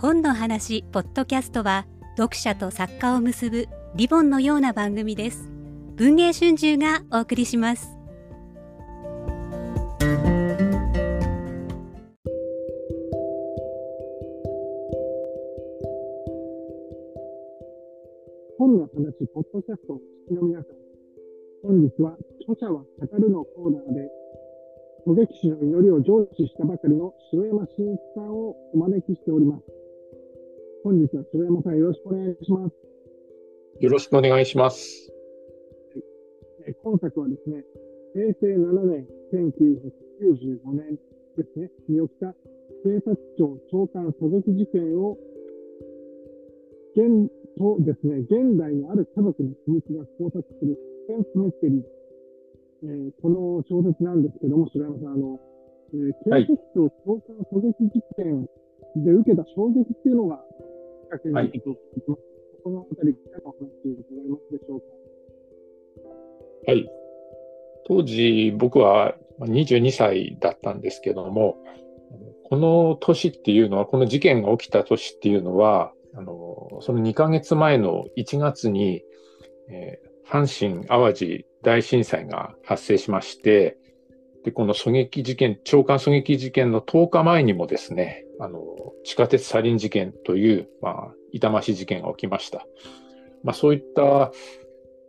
本の話ポッドキャストは読者と作家を結ぶリボンのような番組です文藝春秋がお送りします本の話ポッドキャストをお聞きの皆さん本日は著者は語るのコーナーで狙撃手の祈りを成就したばかりの城山真一さんをお招きしております。本日は城山さんよろしくお願いします。よろしくお願いします。今作はですね、平成7年、1995年ですね、に起きた警察庁長官狙撃事件を現とですね、現代のある家族の秘密が交錯するスペンスミステリーえー、この小説なんですけども、白山さん、あの、えー、警察庁長官狙撃事件で受けた衝撃っていうのがはい、このあたり、いかがお話伺いますでしょうか。はい。当時、僕は22歳だったんですけども、この年っていうのは、この事件が起きた年っていうのは、あの、その2ヶ月前の1月に、えー、阪神淡路大震災が発生しまして、で、この狙撃事件、長官狙撃事件の10日前にもですね、あの、地下鉄サリン事件という、まあ、痛ましい事件が起きました。まあ、そういった、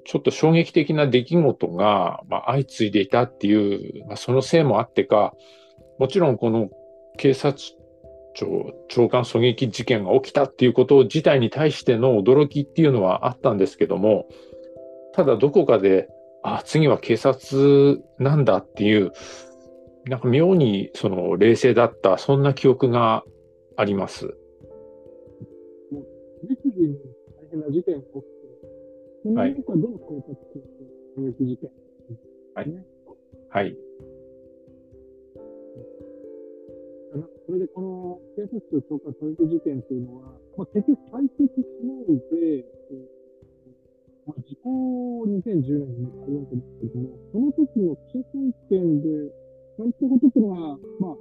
ちょっと衝撃的な出来事が、まあ、相次いでいたっていう、まあ、そのせいもあってか、もちろんこの警察庁長官狙撃事件が起きたっていうこと自体に対しての驚きっていうのはあったんですけども、ただどこかであ、次は警察なんだっていう、なんか妙にその冷静だった、そんな記憶があります。大変な事件が起きて、その中での警察庁の事件、はい。はい。それでこの警察庁長官狙撃事件というのは、まあ、結局解決しないで、まあ、時効2010年にあるわけですけども、その時の記者会見で、そういったことっていうのは、まあ、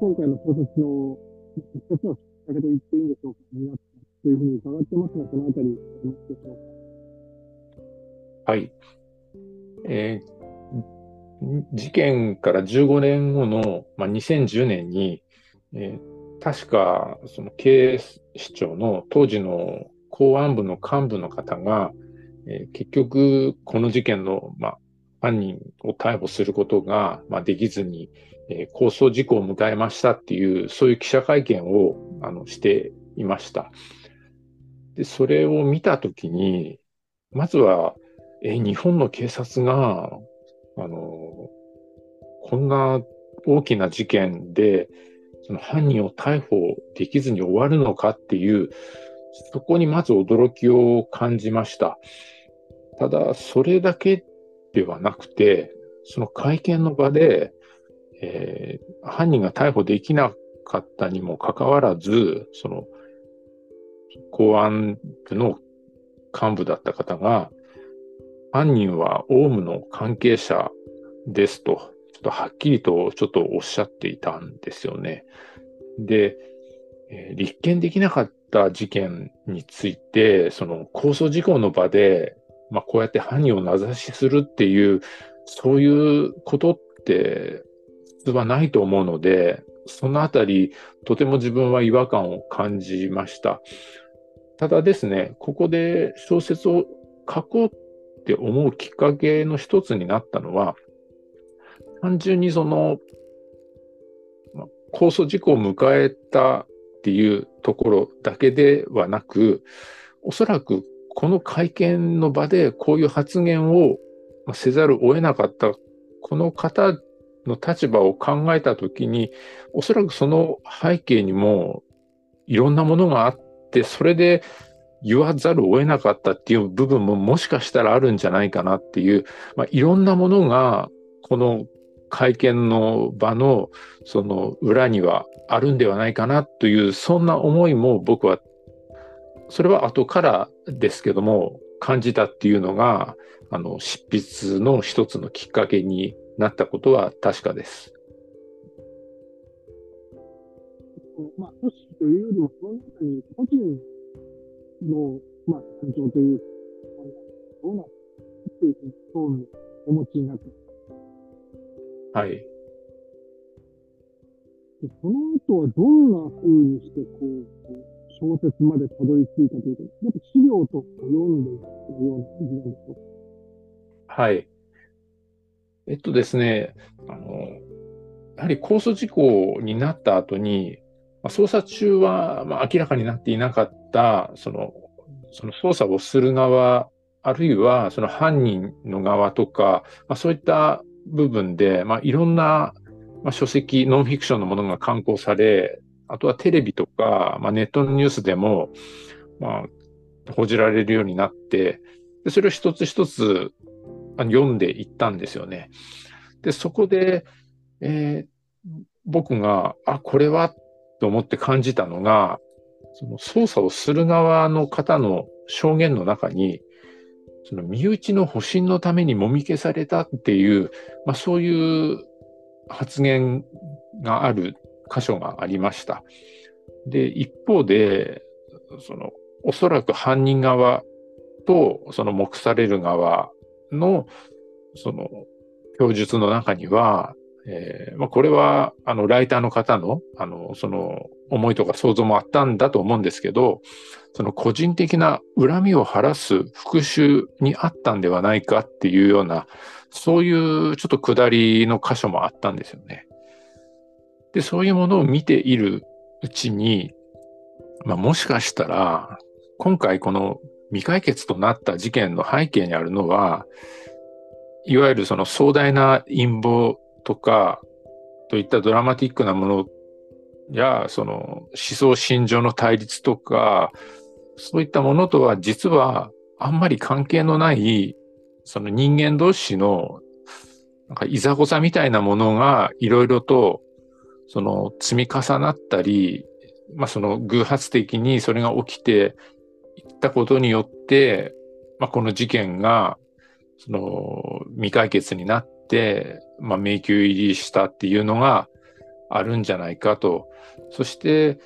今回の創設の一つのきっかけと言っていいんでしょうか、になったというふうに伺ってますが、そのあたり、ありますでしょうか。はい。えー、事件から15年後の、まあ、2010年に、えー、確か、その警視庁の当時の公安部の幹部の方が、えー、結局、この事件の、まあ、犯人を逮捕することが、まあ、できずに、えー、控訴事故を迎えましたっていう、そういう記者会見をあのしていました。で、それを見たときに、まずは、えー、日本の警察が、あの、こんな大きな事件で、その犯人を逮捕できずに終わるのかっていう、そこにまず驚きを感じました。ただ、それだけではなくて、その会見の場で、えー、犯人が逮捕できなかったにもかかわらず、その、公安部の幹部だった方が、犯人はオウムの関係者ですと、ちょっとはっきりとちょっとおっしゃっていたんですよね。で、えー、立件できなかった事件について、その控訴事項の場で、まあ、こうやって犯人を名指しするっていう、そういうことって普通はないと思うので、そのあたり、とても自分は違和感を感じました。ただですね、ここで小説を書こうって思うきっかけの一つになったのは、単純にその、まあ、控訴事故を迎えたっていうところだけではなく、おそらくこの会見の場でこういう発言をせざるを得なかった、この方の立場を考えたときに、おそらくその背景にもいろんなものがあって、それで言わざるを得なかったっていう部分ももしかしたらあるんじゃないかなっていう、まあ、いろんなものがこの会見の場のその裏にはあるんではないかなという、そんな思いも僕は、それは後からですけども、感じたっていうのが、あの、執筆の一つのきっかけになったことは確かです。まあ、組織というよりも、その中に個人の、まあ、感情というか、どうなっていう興味をお持ちになってはい。でその後はどんな風にして、こう、小説までたどり着いたというか、やっぱ資料と読んでいくような感じなんでしょうか？はい。えっとですね、あの、やはり控訴事項になった後に、まあ、捜査中は、まあ、明らかになっていなかった、その、その捜査をする側、あるいはその犯人の側とか、まあ、そういった部分で、まあ、いろんな、まあ、書籍、ノンフィクションのものが刊行され、あとはテレビとか、まあ、ネットのニュースでも、まあ、報じられるようになって、でそれを一つ一つ読んでいったんですよね。で、そこで、えー、僕が、あ、これはと思って感じたのが、その捜査をする側の方の証言の中に、その身内の保身のためにもみ消されたっていう、まあ、そういう発言がある箇所がありました。で、一方で、その、おそらく犯人側と、その目される側の、その、供述の中には、えー、まあ、これは、あの、ライターの方の、あの、その、思いとか想像もあったんだと思うんですけど、その個人的な恨みを晴らす復讐にあったんではないかっていうような、そういうちょっと下りの箇所もあったんですよね。で、そういうものを見ているうちに、まあ、もしかしたら、今回この未解決となった事件の背景にあるのは、いわゆるその壮大な陰謀とか、といったドラマティックなものや、その思想心情の対立とか、そういったものとは実はあんまり関係のない、その人間同士の、なんかいざこざみたいなものがいろいろと、その積み重なったり、まあその偶発的にそれが起きていったことによって、まあこの事件が、その未解決になって、まあ迷宮入りしたっていうのがあるんじゃないかと。そして、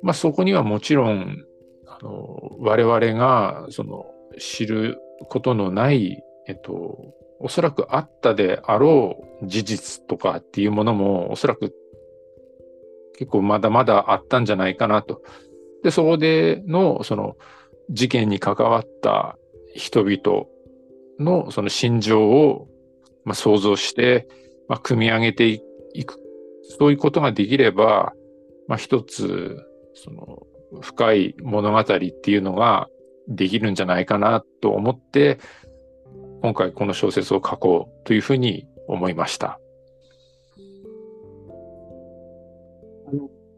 まあそこにはもちろん、あの、我々が、その、知ることのない、えっと、おそらくあったであろう事実とかっていうものも、おそらく結構まだまだあったんじゃないかなと。で、そこでの、その、事件に関わった人々のその心情を、まあ、想像して、まあ、組み上げていく。そういうことができれば、まあ、一つ、その、深い物語っていうのができるんじゃないかなと思って、今回この小説を書こうというふうに思いました。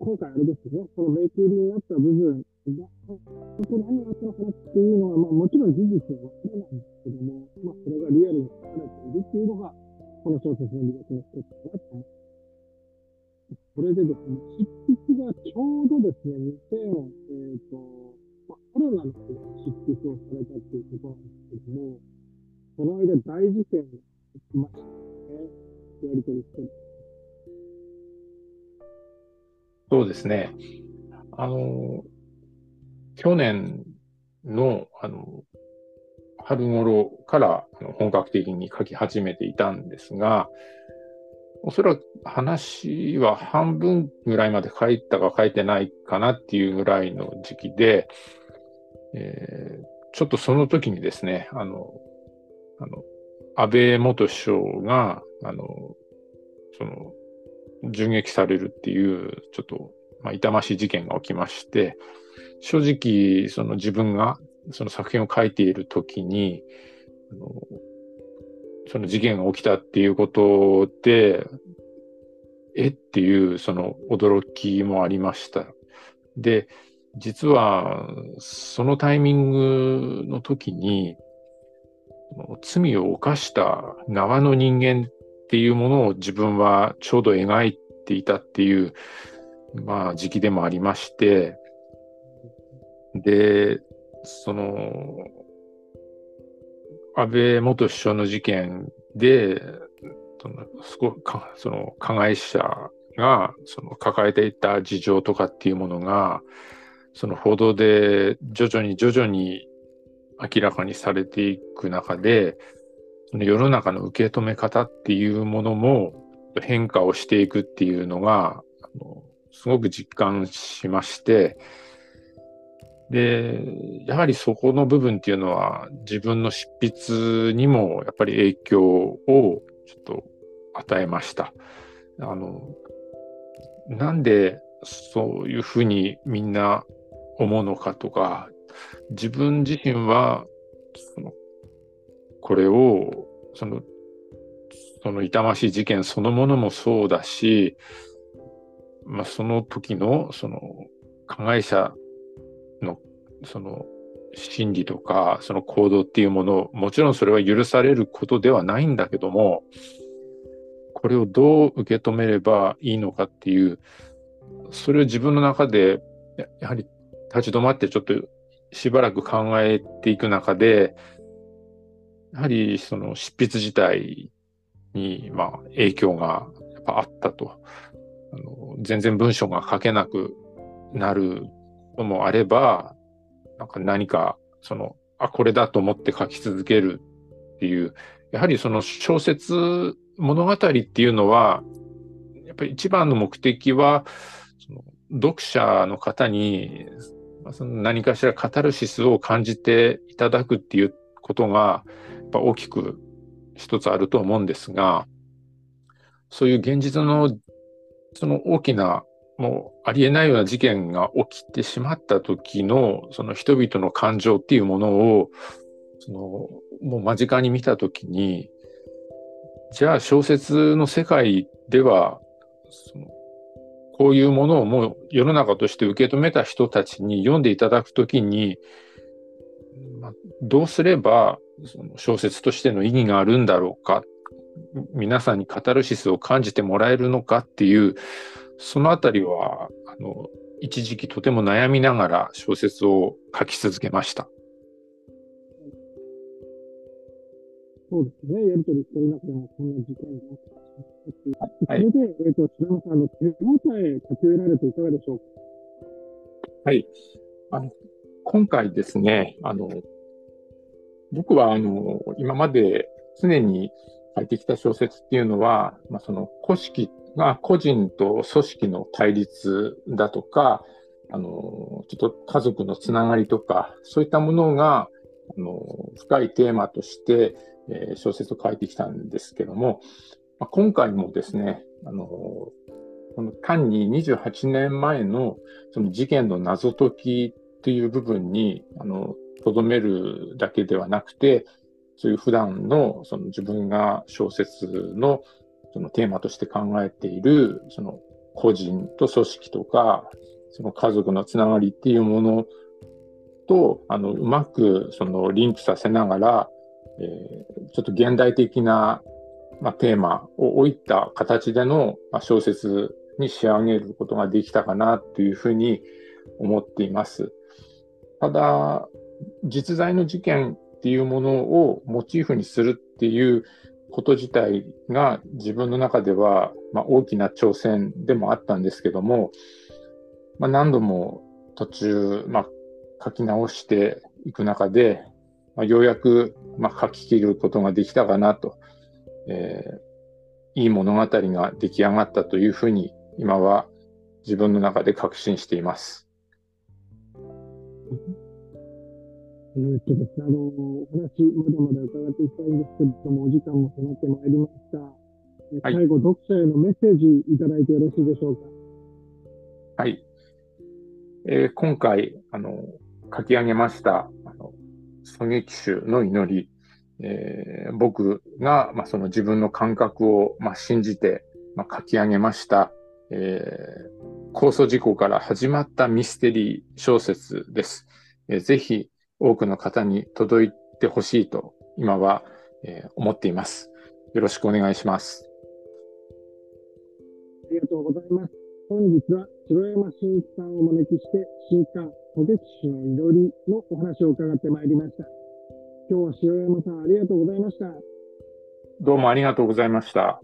今回あれですね、その迷宮になった部分が、本当に何があったのかなっていうのは、まあもちろん事実はわからないんですけども、まあそれがリアルに書かれているっていうのが、この小説の魅力の一つかなと思います。それでですね、執筆がちょうどですね、2000、えっ、ー、と、まあ、コロナの執筆をされたっていうことなんですけども、その間大事件が起きましたね。やり取りしてる。そうですね。あの、去年の、あの、春頃から本格的に書き始めていたんですが、おそらく話は半分ぐらいまで書いたか書いてないかなっていうぐらいの時期で、えー、ちょっとその時にですね、あの、あの、安倍元首相が、あの、その、銃撃されるっていう、ちょっと、まあ、痛ましい事件が起きまして、正直、その自分がその作品を書いている時に、その事件が起きたっていうことで、えっていうその驚きもありました。で、実はそのタイミングの時に、罪を犯した側の人間っていうものを自分はちょうど描いていたっていう、まあ時期でもありまして、で、その、安倍元首相の事件で、そのその加害者が、その抱えていた事情とかっていうものが、その報道で徐々に徐々に明らかにされていく中で、その世の中の受け止め方っていうものも変化をしていくっていうのが、あのすごく実感しまして、で、やはりそこの部分っていうのは自分の執筆にもやっぱり影響をちょっと与えました。あの、なんでそういうふうにみんな思うのかとか、自分自身は、その、これを、その、その痛ましい事件そのものもそうだし、まあ、その時の、その、加害者の、その、心理とか、その行動っていうものを、もちろんそれは許されることではないんだけども、これをどう受け止めればいいのかっていう、それを自分の中で、やはり立ち止まってちょっとしばらく考えていく中で、やはりその執筆自体に、まあ、影響がやっぱあったと。あの全然文章が書けなくなるのもあれば、なんか何か、その、あ、これだと思って書き続けるっていう、やはりその小説物語っていうのは、やっぱり一番の目的は、その読者の方に、その何かしらカタルシスを感じていただくっていうことが、ぱ大きく一つあると思うんですが、そういう現実のその大きなもうありえないような事件が起きてしまった時のその人々の感情っていうものをそのもう間近に見た時にじゃあ小説の世界では、そのこういうものをもう世の中として受け止めた人たちに読んでいただくときに、まあ、どうすればその小説としての意義があるんだろうか、皆さんにカタルシスを感じてもらえるのかっていう、そのあたりは、あの、一時期とても悩みながら小説を書き続けました。そうですね。やりとりしてる中でも、こんな事件が起きてしまったという。それで、えっ、ー、と、白山さん、の手応え、書き終えられていかがでしょうか？はい。あの、今回ですね、あの、僕は、あの、今まで常に書いてきた小説っていうのは、まあ、その、古式が個人と組織の対立だとか、あの、ちょっと家族のつながりとか、そういったものが、あの、深いテーマとして、えー、小説を書いてきたんですけども、まあ、今回もですね、あの、この単に28年前のその事件の謎解きという部分に、あの、とどめるだけではなくて、そういう普段のその自分が小説のそのテーマとして考えている、その個人と組織とか、その家族のつながりっていうものと、あの、うまくそのリンクさせながら、えー、ちょっと現代的な、まあ、テーマを置いた形での、まあ、小説に仕上げることができたかなというふうに思っています。ただ、実在の事件っていうものをモチーフにするっていうこと自体が自分の中では、まあ、大きな挑戦でもあったんですけども、まあ、何度も途中、まあ、書き直していく中で、まあ、ようやく、まあ、書き切ることができたかなと、えー、いい物語が出来上がったというふうに今は自分の中で確信しています。えー、っとですね、あの、お話、まだまだ伺っていきたいんですけれども、お時間も迫ってまいりました。はい、最後、読者へのメッセージいただいてよろしいでしょうか？はい。えー、今回、あの、書き上げました、あの、狙撃手の祈り、えー、僕が、まあ、その自分の感覚を、まあ、信じて、まあ、書き上げました、えー、控訴事故から始まったミステリー小説です。えー、ぜひ多くの方に届いてほしいと今は、えー、思っています。よろしくお願いします。ありがとうございます。本日は白山真一さんをお招きして、新刊、渡月市の祈りのお話を伺ってまいりました。今日は塩山さんありがとうございました。どうもありがとうございました。